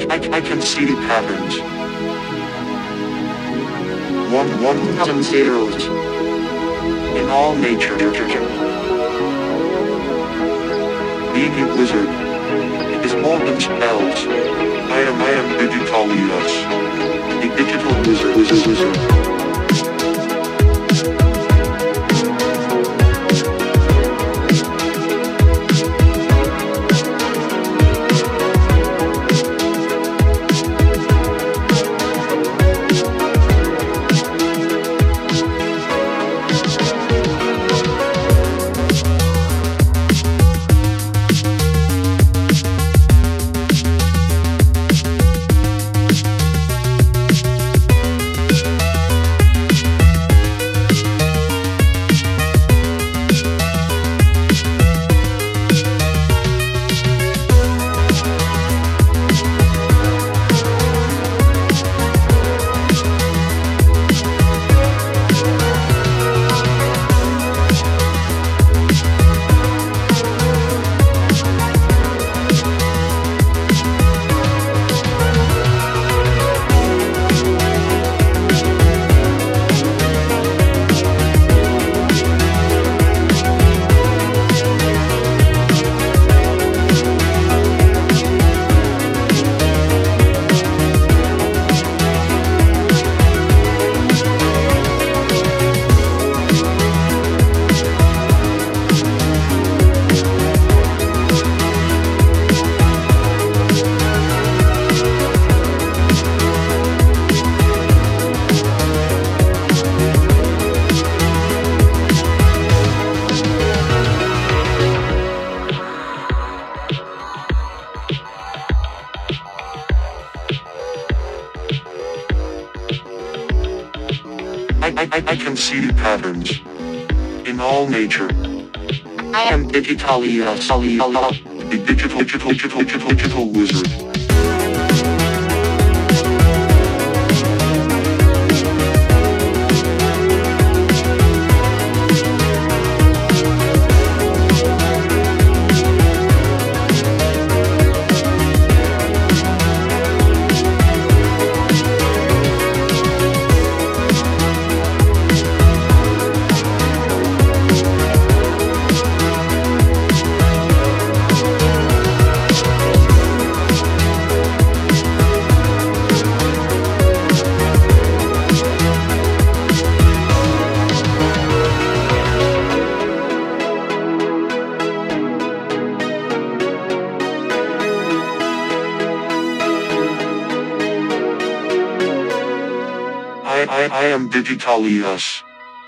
I, I, I can see the patterns. One, one thousand zeros. In all nature. Being a wizard is more than spells. I am, I am Digitalious. A digital wizard, wizard, wizard. I, I, I- can see the patterns in all nature. I am Digitalia Salia, a digital, digital, digital, digital, digital wizard. I, I, I am Digitalious.